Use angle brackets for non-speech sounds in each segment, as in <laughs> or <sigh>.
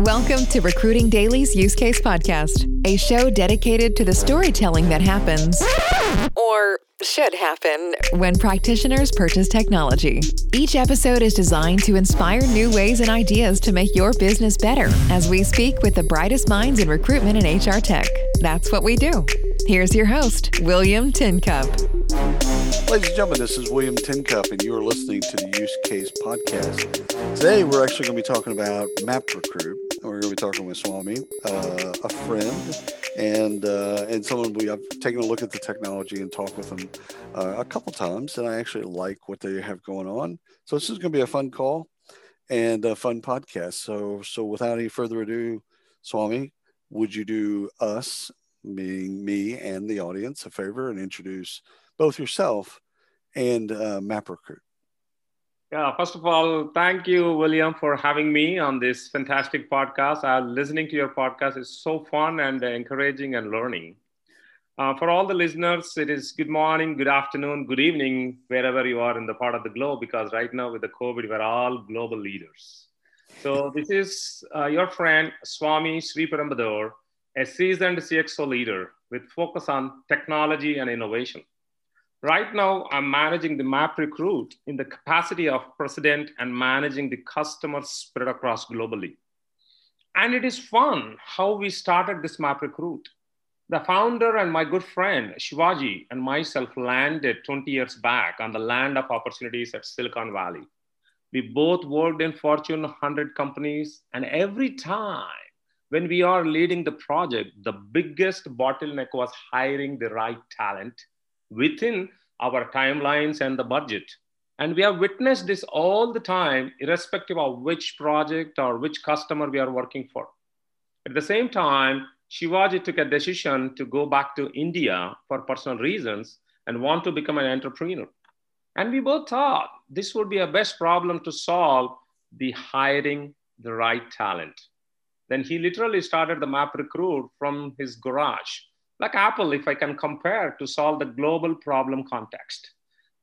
Welcome to Recruiting Daily's Use Case Podcast, a show dedicated to the storytelling that happens, or should happen, when practitioners purchase technology. Each episode is designed to inspire new ways and ideas to make your business better as we speak with the brightest minds in recruitment and HR tech. That's what we do. Here's your host, William Tincup. Ladies and gentlemen, this is William Tincup, and you are listening to the Use Case Podcast. Today, we're actually going to be talking about MapRecruit. We're going to be talking with Swamy, uh, a friend, and uh, and someone we have taken a look at the technology and talked with them uh, a couple times, and I actually like what they have going on. So this is going to be a fun call and a fun podcast. So so without any further ado, Swamy, would you do us, meaning me and the audience, a favor and introduce both yourself and uh, MapRecruit? Yeah, first of all, thank you, William, for having me on this fantastic podcast. Uh, listening to your podcast is so fun and uh, encouraging and learning. Uh, for all the listeners, it is good morning, good afternoon, good evening, wherever you are in the part of the globe, because right now with the COVID, we're all global leaders. So this is uh, your friend, Swamy Sriperumbudur, a seasoned CXO leader with focus on technology and innovation. Right now, I'm managing the MapRecruit in the capacity of president and managing the customers spread across globally. And it is fun how we started this MapRecruit. The founder and my good friend Shivaji and myself landed 20 years back on the land of opportunities at Silicon Valley. We both worked in Fortune 100 companies, and every time when we are leading the project, the biggest bottleneck was hiring the right talent within our timelines and the budget. And we have witnessed this all the time, irrespective of which project or which customer we are working for. At the same time, Shivaji took a decision to go back to India for personal reasons and want to become an entrepreneur. And we both thought this would be a best problem to solve the hiring the right talent. Then he literally started the MapRecruit from his garage like Apple, if I can compare to solve the global problem context.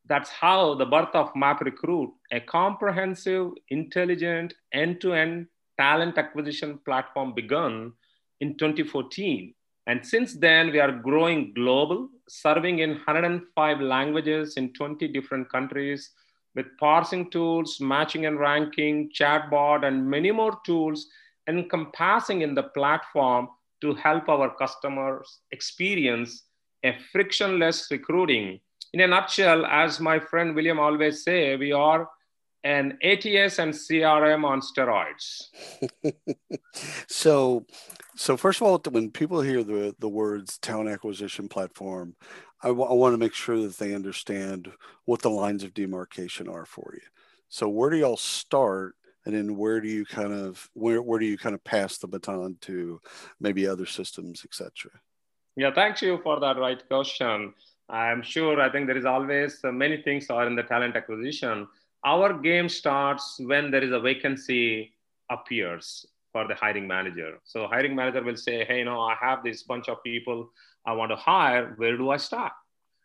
That's how the birth of MapRecruit, a comprehensive, intelligent, end-to-end talent acquisition platform begun in 2014. And since then, we are growing global, serving in 105 languages in 20 different countries with parsing tools, matching and ranking, chatbot, and many more tools encompassing in the platform to help our customers experience a frictionless recruiting. In a nutshell, as my friend William always say, we are an ATS and CRM on steroids. <laughs> so, so first of all, when people hear the the words talent acquisition platform, I, w- I want to make sure that they understand what the lines of demarcation are for you. So, where do y'all start and then where do you kind of where, where do you kind of pass the baton to maybe other systems etc yeah thank you for that right question. I'm sure i think there is always uh, many things are in the talent acquisition. Our game starts when there is a vacancy appears for the hiring manager. So hiring manager will say hey you know i have this bunch of people i want to hire. Where do i start?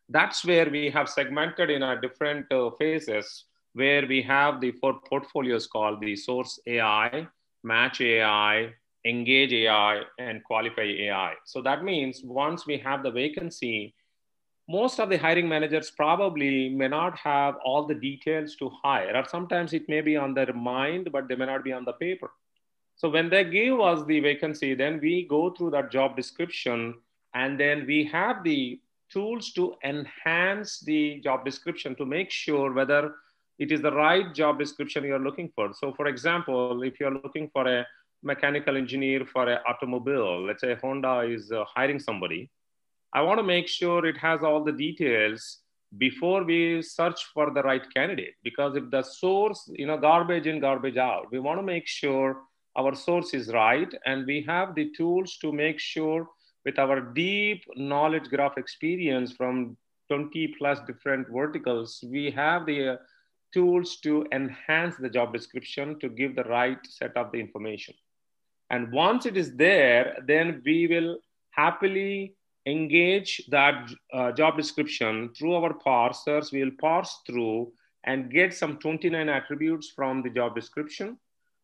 That's where we have segmented in our different uh, phases where we have the four portfolios called the Source AI, Match AI, Engage AI, and Qualify AI. So that means once we have the vacancy, most of the hiring managers probably may not have all the details to hire, or sometimes it may be on their mind, but they may not be on the paper. So when they give us the vacancy, then we go through that job description and then we have the tools to enhance the job description to make sure whether it is the right job description you're looking for. So for example, if you're looking for a mechanical engineer for an automobile, let's say Honda is uh, hiring somebody, I want to make sure it has all the details before we search for the right candidate. Because if the source, you know, garbage in, garbage out, we want to make sure our source is right and we have the tools to make sure with our deep knowledge graph experience from 20 plus different verticals, we have the tools to enhance the job description to give the right set of the information. And once it is there, then we will happily engage that uh, job description through our parsers. We'll parse through and get some 29 attributes from the job description.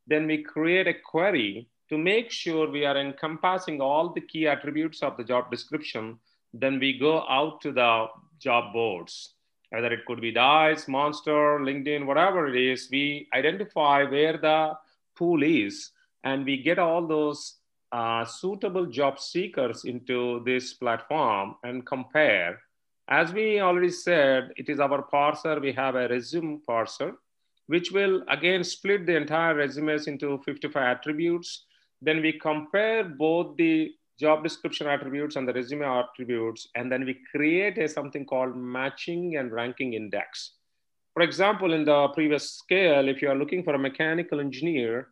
Then we create a query to make sure we are encompassing all the key attributes of the job description, then we go out to the job boards. Whether it could be Dice, Monster, LinkedIn, whatever it is, we identify where the pool is and we get all those uh, suitable job seekers into this platform and compare. As we already said, it is our parser. We have a resume parser, which will again split the entire resumes into 55 attributes. Then we compare both the job description attributes and the resume attributes, and then we create a something called matching and ranking index. For example, in the previous scale, if you are looking for a mechanical engineer,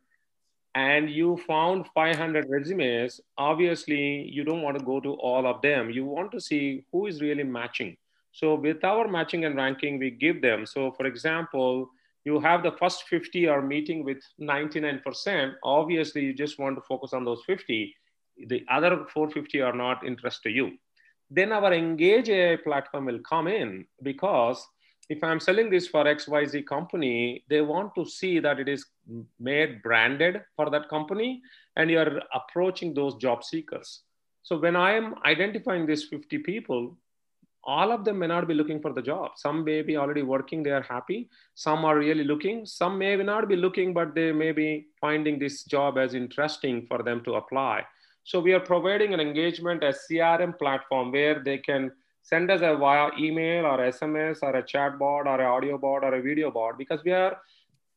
and you found 500 resumes, obviously you don't want to go to all of them. You want to see who is really matching. So with our matching and ranking, we give them. So for example, you have the first 50 are meeting with 99%. Obviously, you just want to focus on those 50. The other 450 are not interest to you. Then our Engage AI platform will come in because if I'm selling this for XYZ company, they want to see that it is made branded for that company and you're approaching those job seekers. So when I am identifying these 50 people, all of them may not be looking for the job. Some may be already working, they are happy. Some are really looking. Some may not be looking, but they may be finding this job as interesting for them to apply. So we are providing an engagement, as CRM platform where they can send us a via email or SMS or a chat bot or an audio bot or a video bot because we are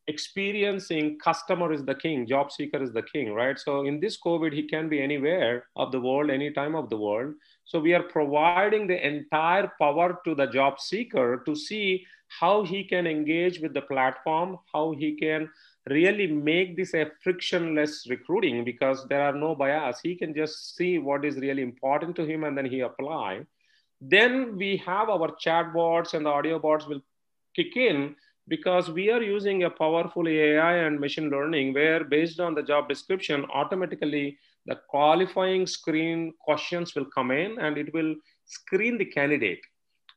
experiencing customer is the king, job seeker is the king, right? So in this COVID, he can be anywhere of the world, any time of the world. So we are providing the entire power to the job seeker to see how he can engage with the platform, how he can really make this a frictionless recruiting because there are no bias. He can just see what is really important to him and then he apply then we have our chat bots and the audio bots will kick in because we are using a powerful AI and machine learning where based on the job description, automatically the qualifying screen questions will come in and it will screen the candidate.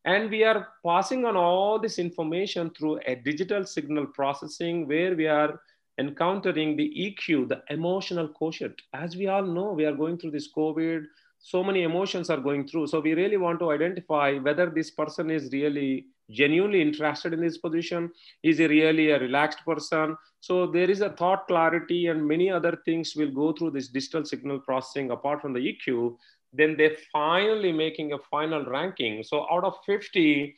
And we are passing on all this information through a digital signal processing where we are encountering the EQ, the emotional quotient. As we all know, we are going through this COVID, so many emotions are going through. So we really want to identify whether this person is really genuinely interested in this position. Is he really a relaxed person? So there is a thought clarity and many other things will go through this digital signal processing apart from the EQ. Then they're finally making a final ranking. So out of 50,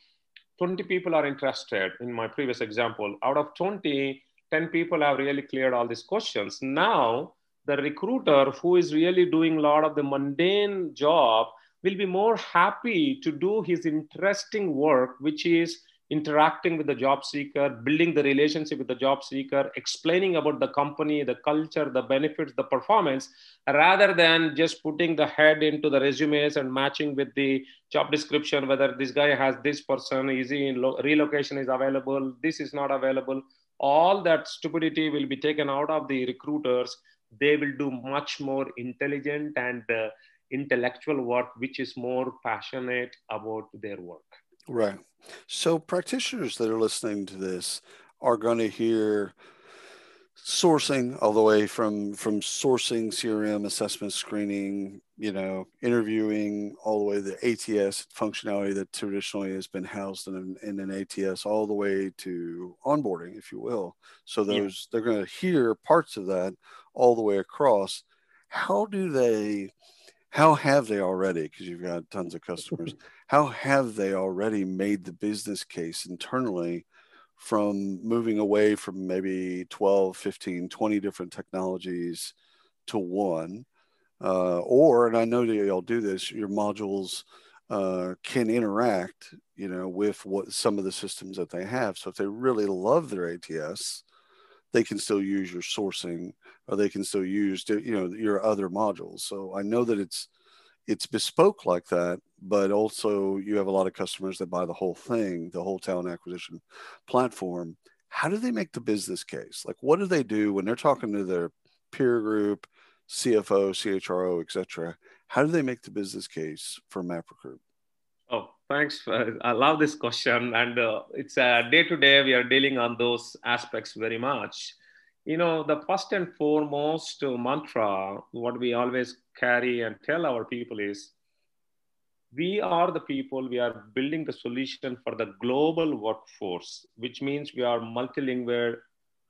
20 people are interested in my previous example. Out of 20, 10 people have really cleared all these questions. Now the recruiter who is really doing a lot of the mundane job will be more happy to do his interesting work, which is interacting with the job seeker, building the relationship with the job seeker, explaining about the company, the culture, the benefits, the performance, rather than just putting the head into the resumes and matching with the job description, whether this guy has this person, is he in lo- relocation is available, this is not available. All that stupidity will be taken out of the recruiters. They will do much more intelligent and uh, intellectual work which is more passionate about their work. Right so practitioners that are listening to this are going to hear sourcing all the way from from sourcing crm assessment screening you know interviewing all the way to the ats functionality that traditionally has been housed in an, in an ats all the way to onboarding if you will so those yeah. they're going to hear parts of that all the way across. How do they, how have they already, because you've got tons of customers, <laughs> how have they already made the business case internally from moving away from maybe 12, 15, 20 different technologies to one? Uh, or, and I know that y'all do this, your modules uh, can interact, you know, with what some of the systems that they have. So if they really love their ATS, they can still use your sourcing or they can still use you know your other modules. So i know that it's it's bespoke like that but also you have a lot of customers that buy the whole thing the whole talent acquisition platform. How do they make the business case? Like what do they do when they're talking to their peer group cfo chro etc how do they make the business case for MapRecruit? Oh thanks. I love this question. And uh, it's a day to day we are dealing on those aspects very much you know, the first and foremost mantra, what we always carry and tell our people is we are the people, we are building the solution for the global workforce, which means we are multilingual,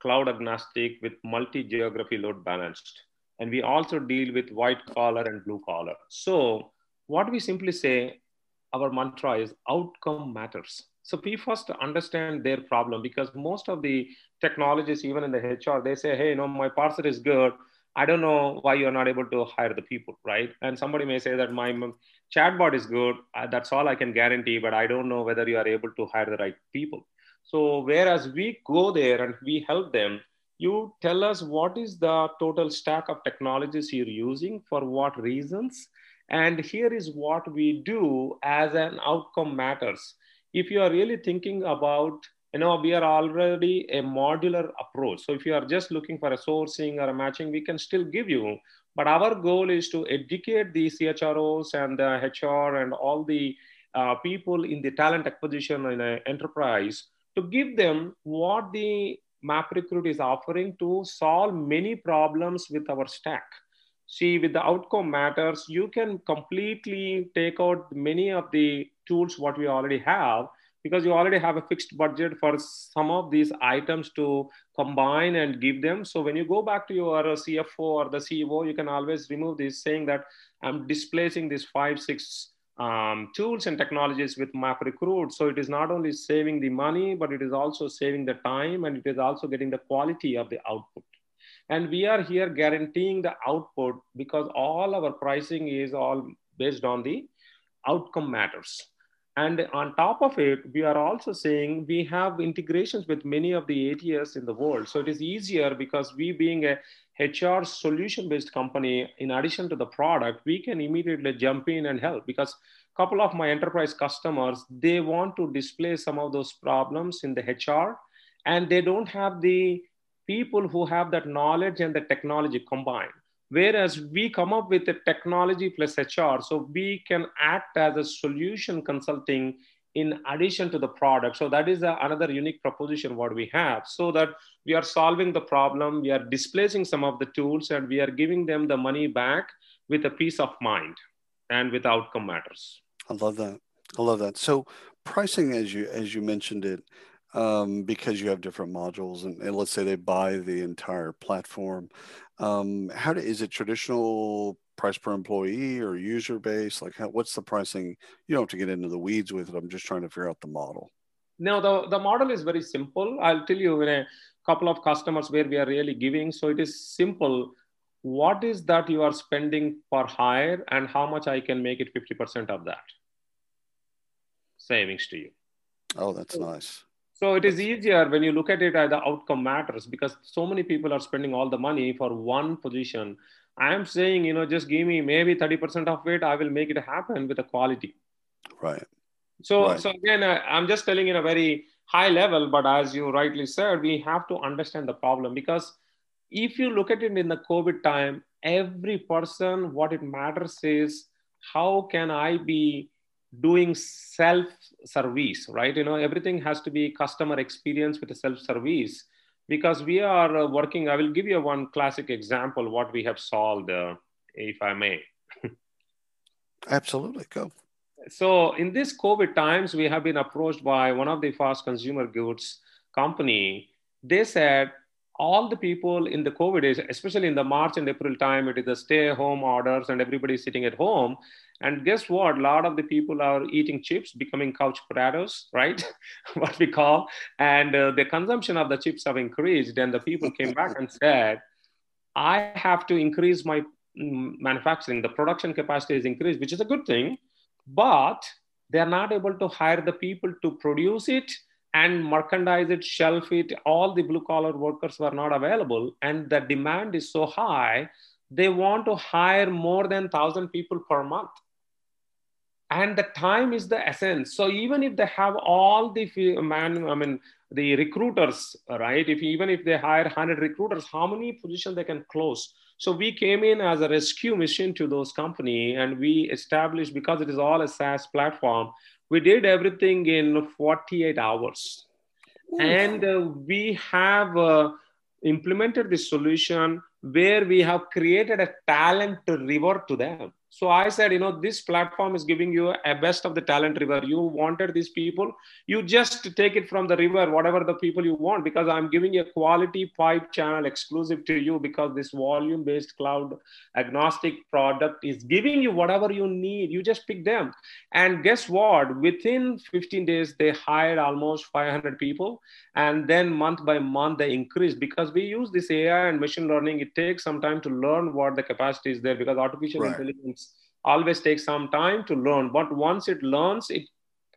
cloud agnostic with multi geography load balanced. And we also deal with white collar and blue collar. So, what we simply say, our mantra is outcome matters. So we first understand their problem because most of the technologies, even in the HR, they say, hey, you know, my parser is good. I don't know why you're not able to hire the people, right? And somebody may say that my chatbot is good. Uh, that's all I can guarantee, but I don't know whether you are able to hire the right people. So whereas we go there and we help them, you tell us what is the total stack of technologies you're using for what reasons and here is what we do as an outcome matters if you are really thinking about you know we are already a modular approach. So if you are just looking for a sourcing or a matching we can still give you. But our goal is to educate the chros and the hr and all the uh, people in the talent acquisition in an enterprise to give them what the MapRecruit is offering to solve many problems with our stack. See with the outcome matters you can completely take out many of the tools what we already have because you already have a fixed budget for some of these items to combine and give them so when you go back to your cfo or the ceo you can always remove this saying that i'm displacing these five six um, tools and technologies with MapRecruit. So it is not only saving the money, but it is also saving the time and it is also getting the quality of the output. And we are here guaranteeing the output because all our pricing is all based on the outcome matters. And on top of it, we are also saying we have integrations with many of the ATS in the world. So it is easier because we being a HR solution based company, in addition to the product, we can immediately jump in and help because a couple of my enterprise customers, they want to display some of those problems in the HR and they don't have the people who have that knowledge and the technology combined. Whereas we come up with a technology plus HR, so we can act as a solution consulting in addition to the product. So that is a, another unique proposition what we have, so that we are solving the problem, we are displacing some of the tools, and we are giving them the money back with a peace of mind and with outcome matters. I love that. I love that. So pricing, as you as you mentioned it, um, because you have different modules and, and, let's say they buy the entire platform um, how do, is it traditional price per employee or user base? Like how, what's the pricing? You don't have to get into the weeds with it. I'm just trying to figure out the model. No the, the model is very simple. I'll tell you in a couple of customers where we are really giving. So it is simple. What is that you are spending per hire and how much i can make it 50% of that savings to you? Oh that's nice so it is easier when you look at it as the outcome matters because so many people are spending all the money for one position. I am saying, you know, just give me maybe 30% of it. I will make it happen with the quality. Right. So, right. so again, I, I'm just telling in a very high level, but as you rightly said, we have to understand the problem because if you look at it in the COVID time, every person, what it matters is how can I be doing self service right? You know everything has to be customer experience with a self service because we are uh, working. I will give you one classic example what we have solved uh, if i may. <laughs> Absolutely go. So in this covid times we have been approached by one of the fast consumer goods company. They said all the people in the COVID days, especially in the March and April time, it is the stay home orders and everybody sitting at home. And guess what? A lot of the people are eating chips, becoming couch potatoes, right? <laughs> what we call. And uh, the consumption of the chips have increased. And the people came back and said, I have to increase my mm, manufacturing. The production capacity is increased, which is a good thing. But they're not able to hire the people to produce it and merchandise it, shelf it. All the blue collar workers were not available, and the demand is so high. They want to hire more than thousand people per month, and the time is the essence. So even if they have all the man, I mean the recruiters, right? If even if they hire hundred recruiters, how many positions they can close? So we came in as a rescue mission to those company, and we established because it is all a SaaS platform we did everything in 48 hours Ooh. and uh, we have uh, implemented this solution where we have created a talent river to them so I said, you know, this platform is giving you a best of the talent river. You wanted these people, you just take it from the river, whatever the people you want, because I'm giving you a quality pipe channel exclusive to you because this volume based cloud agnostic product is giving you whatever you need. You just pick them. And guess what? Within 15 days, they hired almost 500 people. And then month by month, they increased because we use this AI and machine learning. It takes some time to learn what the capacity is there because artificial right. intelligence always takes some time to learn but once it learns it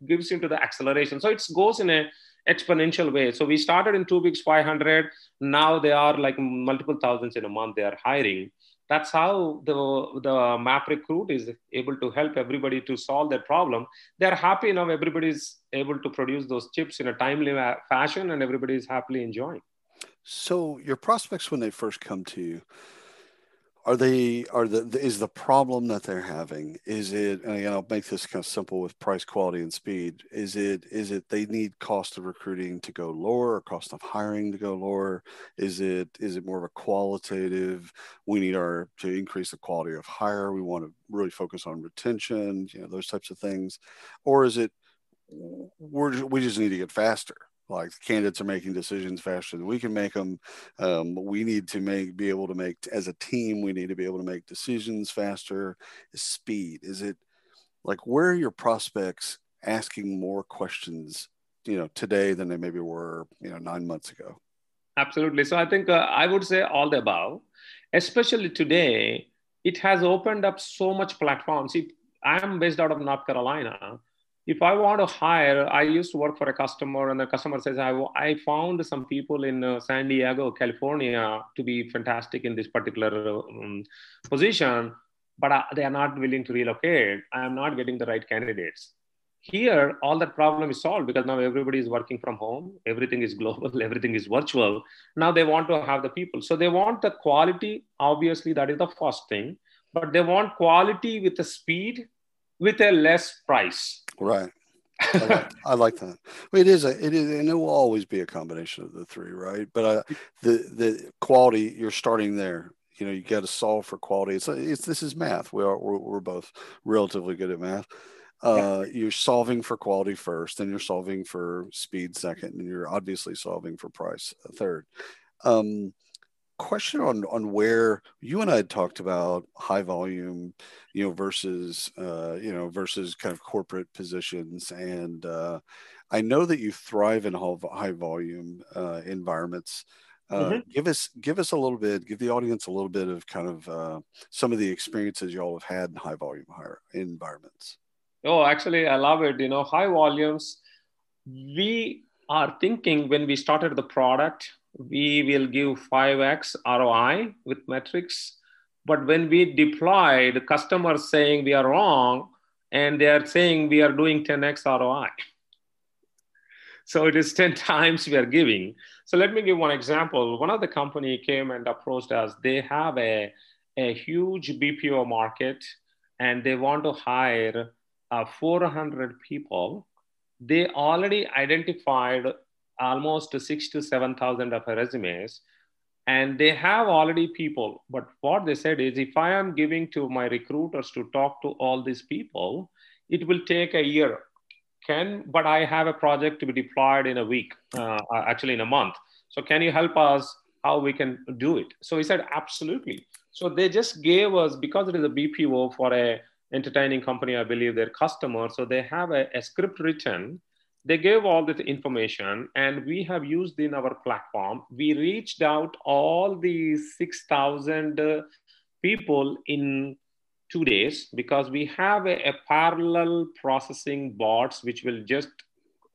gives into the acceleration. So it goes in a exponential way. So we started in two weeks 500 now they are like multiple thousands in a month they are hiring. That's how the the MapRecruit is able to help everybody to solve their problem. They're happy now everybody is able to produce those chips in a timely fashion and everybody is happily enjoying. So your prospects when they first come to you are they are the is the problem that they're having is it and again i'll make this kind of simple with price quality and speed. Is it is it they need cost of recruiting to go lower or cost of hiring to go lower? Is it is it more of a qualitative we need our to increase the quality of hire we want to really focus on retention you know those types of things? Or is it we're we just need to get faster like candidates are making decisions faster than we can make them um, we need to make be able to make as a team we need to be able to make decisions faster. Speed is it like where are your prospects asking more questions you know today than they maybe were you know nine months ago? Absolutely. So i think uh, i would say all the above. Especially today it has opened up so much platforms. See, i'm based out of north carolina if I want to hire, I used to work for a customer, and the customer says, I, I found some people in uh, San Diego, California, to be fantastic in this particular um, position, but uh, they are not willing to relocate. I am not getting the right candidates. Here, all that problem is solved because now everybody is working from home, everything is global, <laughs> everything is virtual. Now they want to have the people. So they want the quality, obviously, that is the first thing, but they want quality with the speed with a less price. Right. I, like, <laughs> I like that. It is a, it is, and it will always be a combination of the three, right? But uh, the the quality you're starting there. You know, you got to solve for quality. It's, it's this is math. We are we're, we're both relatively good at math. Uh, yeah. You're solving for quality first, then you're solving for speed second, and you're obviously solving for price third. Um, question on on where you and I had talked about high volume, you know, versus uh, you know versus kind of corporate positions, and uh, I know that you thrive in high volume uh, environments. Uh, mm-hmm. Give us give us a little bit, give the audience a little bit of kind of uh, some of the experiences you all have had in high volume higher environments. Oh, actually, I love it. You know, high volumes. We are thinking when we started the product we will give 5x ROI with metrics. But when we deploy, the customer saying we are wrong, and they are saying we are doing 10x ROI. <laughs> So it is 10 <laughs> times we are giving. So let me give one example. One of the company came and approached us. They have a, a huge BPO market and they want to hire uh, 400 people. They already identified almost six to 7,000 of her resumes. And they have already people. But what they said is if I am giving to my recruiters to talk to all these people, it will take a year. Can, but I have a project to be deployed in a week, uh, actually in a month. So can you help us how we can do it? So he said, absolutely. So they just gave us, because it is a BPO for a entertaining company, I believe their customer. So they have a, a script written they gave all this information and we have used in our platform. We reached out all the 6000 uh, people in two days because we have a, a parallel processing bots which will just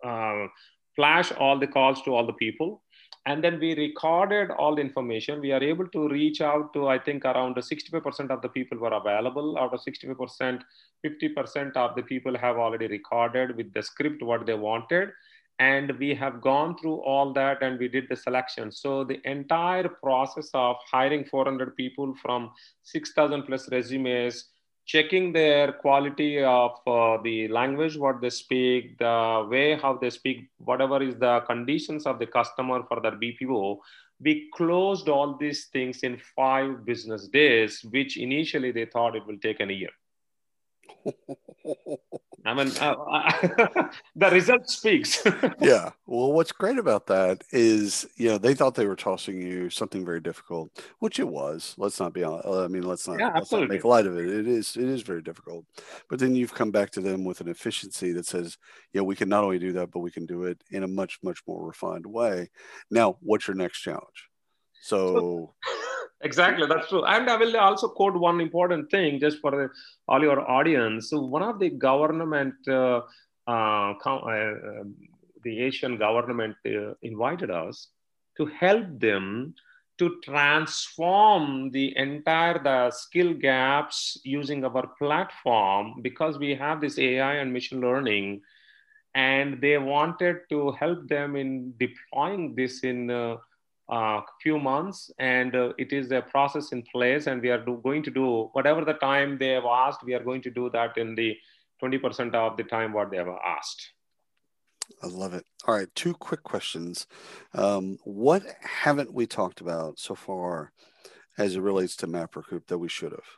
uh, flash all the calls to all the people and then we recorded all the information. We are able to reach out to i think around 65% of the people were available. Out of 65% 50% of the people have already recorded with the script what they wanted. And we have gone through all that and we did the selection. So the entire process of hiring 400 people from 6000 plus resumes checking their quality of uh, the language what they speak the way how they speak whatever is the conditions of the customer for their bpo we closed all these things in five business days, which initially they thought it will take an year. I mean, uh, <laughs> the result speaks. <laughs> yeah. Well, what's great about that is, you know, they thought they were tossing you something very difficult, which it was. Let's not be honest. I mean, let's not, yeah, let's not make light of it. It is, it is very difficult. But then you've come back to them with an efficiency that says, yeah, we can not only do that, but we can do it in a much, much more refined way. Now, what's your next challenge? So exactly that's true. And i will also quote one important thing just for the, all your audience. So one of the government uh, uh, uh, the asian government uh, invited us to help them to transform the entire the skill gaps using our platform because we have this ai and machine learning and they wanted to help them in deploying this in uh, uh, few months and uh, it is a process in place and we are do, going to do whatever the time they have asked we are going to do that in the 20% of the time what they have asked. I love it. All right two quick questions. Um, what haven't we talked about so far as it relates to MapRecruit that we should have?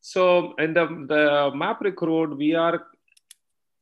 So in the, the MapRecruit we are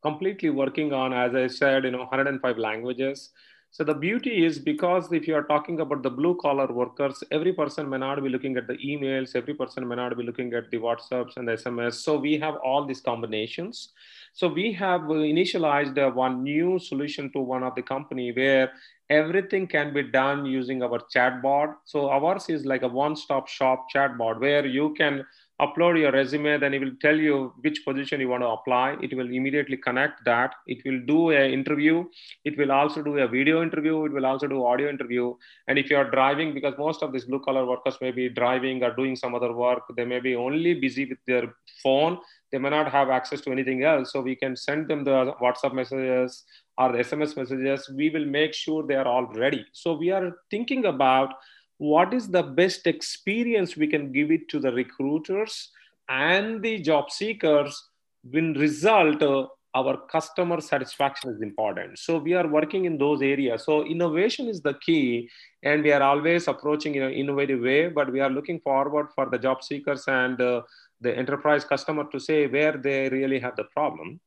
completely working on as i said you know 105 languages so the beauty is because if you are talking about the blue collar workers, every person may not be looking at the emails, every person may not be looking at the WhatsApps and the SMS. So we have all these combinations. So we have initialized uh, one new solution to one of the company where everything can be done using our chatbot. So ours is like a one-stop shop chatbot where you can upload your resume then it will tell you which position you want to apply. It will immediately connect that. It will do an interview. It will also do a video interview. It will also do audio interview. And if you are driving because most of these blue collar workers may be driving or doing some other work they may be only busy with their phone. They may not have access to anything else. So we can send them the whatsapp messages or the sms messages. We will make sure they are all ready. So we are thinking about what is the best experience we can give it to the recruiters and the job seekers will result uh, our customer satisfaction is important. So we are working in those areas. So innovation is the key and we are always approaching in an innovative way but we are looking forward for the job seekers and uh, the enterprise customer to say where they really have the problem.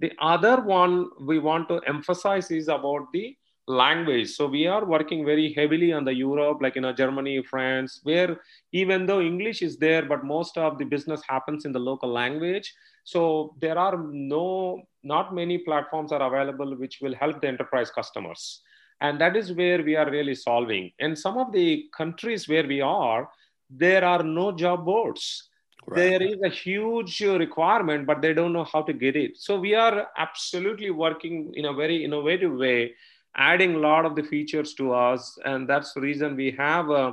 The other one we want to emphasize is about the language. So we are working very heavily on the europe like in you know, germany france where even though english is there but most of the business happens in the local language. So there are no not many platforms are available which will help the enterprise customers. And that is where we are really solving. And some of the countries where we are there are no job boards. Right. there is a huge requirement but they don't know how to get it. So we are absolutely working in a very innovative way adding a lot of the features to us. And that's the reason we have uh,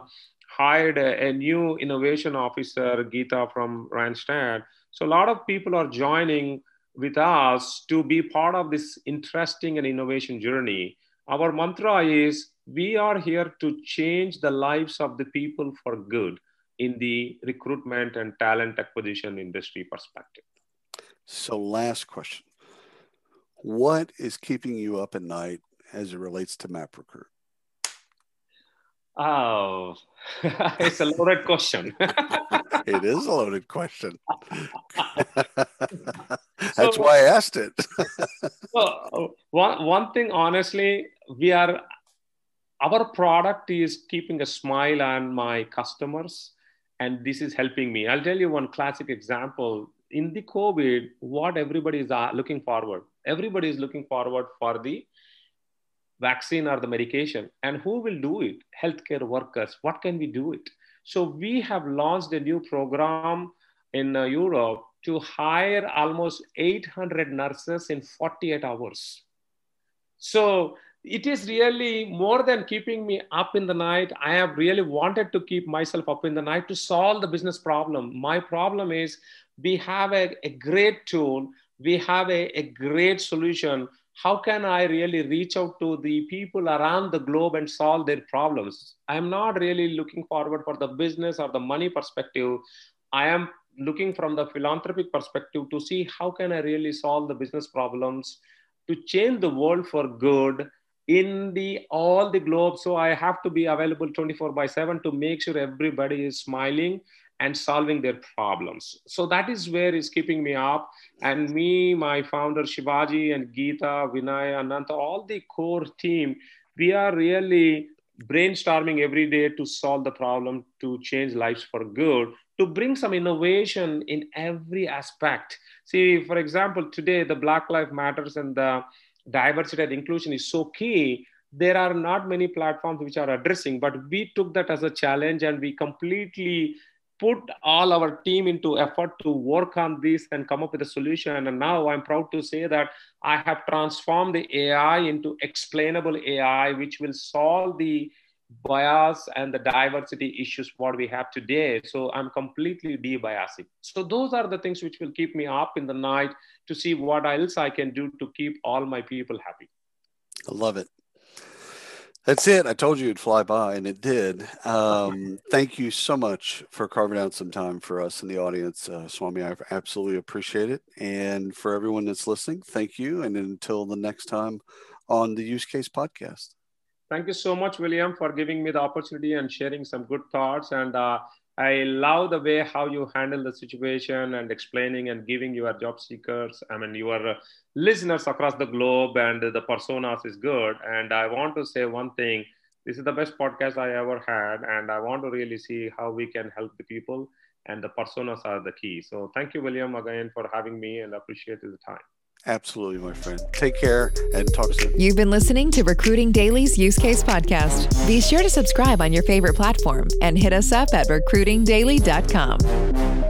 hired a, a, new innovation officer, Geeta from Randstad. So a lot of people are joining with us to be part of this interesting and innovation journey. Our mantra is we are here to change the lives of the people for good in the recruitment and talent acquisition industry perspective. So, last question What is keeping you up at night as it relates to MapRecruit? Oh, <laughs> it's a loaded question. <laughs> it is a loaded question. <laughs> That's so, why I asked it. so, one, one thing, honestly, we are, our product is keeping a smile on my customers, and this is helping me. I'll tell you one classic example. In the COVID, what everybody is uh, looking forward, everybody is looking forward for the vaccine or the medication and who will do it? Healthcare workers. What can we do it? So we have launched a new program in uh, europe to hire almost 800 nurses in 48 hours. So it is really more than keeping me up in the night. I have really wanted to keep myself up in the night to solve the business problem. My problem is we have a, a great tool. We have a, a great solution how can I really reach out to the people around the globe and solve their problems? I'm not really looking forward for the business or the money perspective. I am looking from the philanthropic perspective to see how can I really solve the business problems to change the world for good in the all the globe so i have to be available 24 by 7 to make sure everybody is smiling and solving their problems. So that is where is keeping me up. And me my founder shivaji and geeta vinay ananta all the core team we are really brainstorming every day to solve the problem to change lives for good to bring some innovation in every aspect. See for example today the black life matters and the diversity and inclusion is so key. There are not many platforms which are addressing but we took that as a challenge and we completely put all our team into effort to work on this and come up with a solution. And now i'm proud to say that i have transformed the ai into explainable ai which will solve the bias and the diversity issues what we have today. So i'm completely debiasing. So those are the things which will keep me up in the night to see what else i can do to keep all my people happy. I love it that's it. I told you it'd fly by, and it did. Um, thank you so much for carving out some time for us in the audience, uh, Swamy. I absolutely appreciate it. And for everyone that's listening, thank you. And until the next time on the Use Case Podcast. Thank you so much, William, for giving me the opportunity and sharing some good thoughts. And uh, I love the way how you handle the situation and explaining and giving your job seekers, I mean, your uh, listeners across the globe and the personas is good. And I want to say one thing this is the best podcast I ever had. And I want to really see how we can help the people. And the personas are the key. So thank you, William, again for having me and appreciate the time. Absolutely, my friend. Take care and talk soon. You've been listening to Recruiting Daily's Use Case Podcast. Be sure to subscribe on your favorite platform and hit us up at recruitingdaily.com.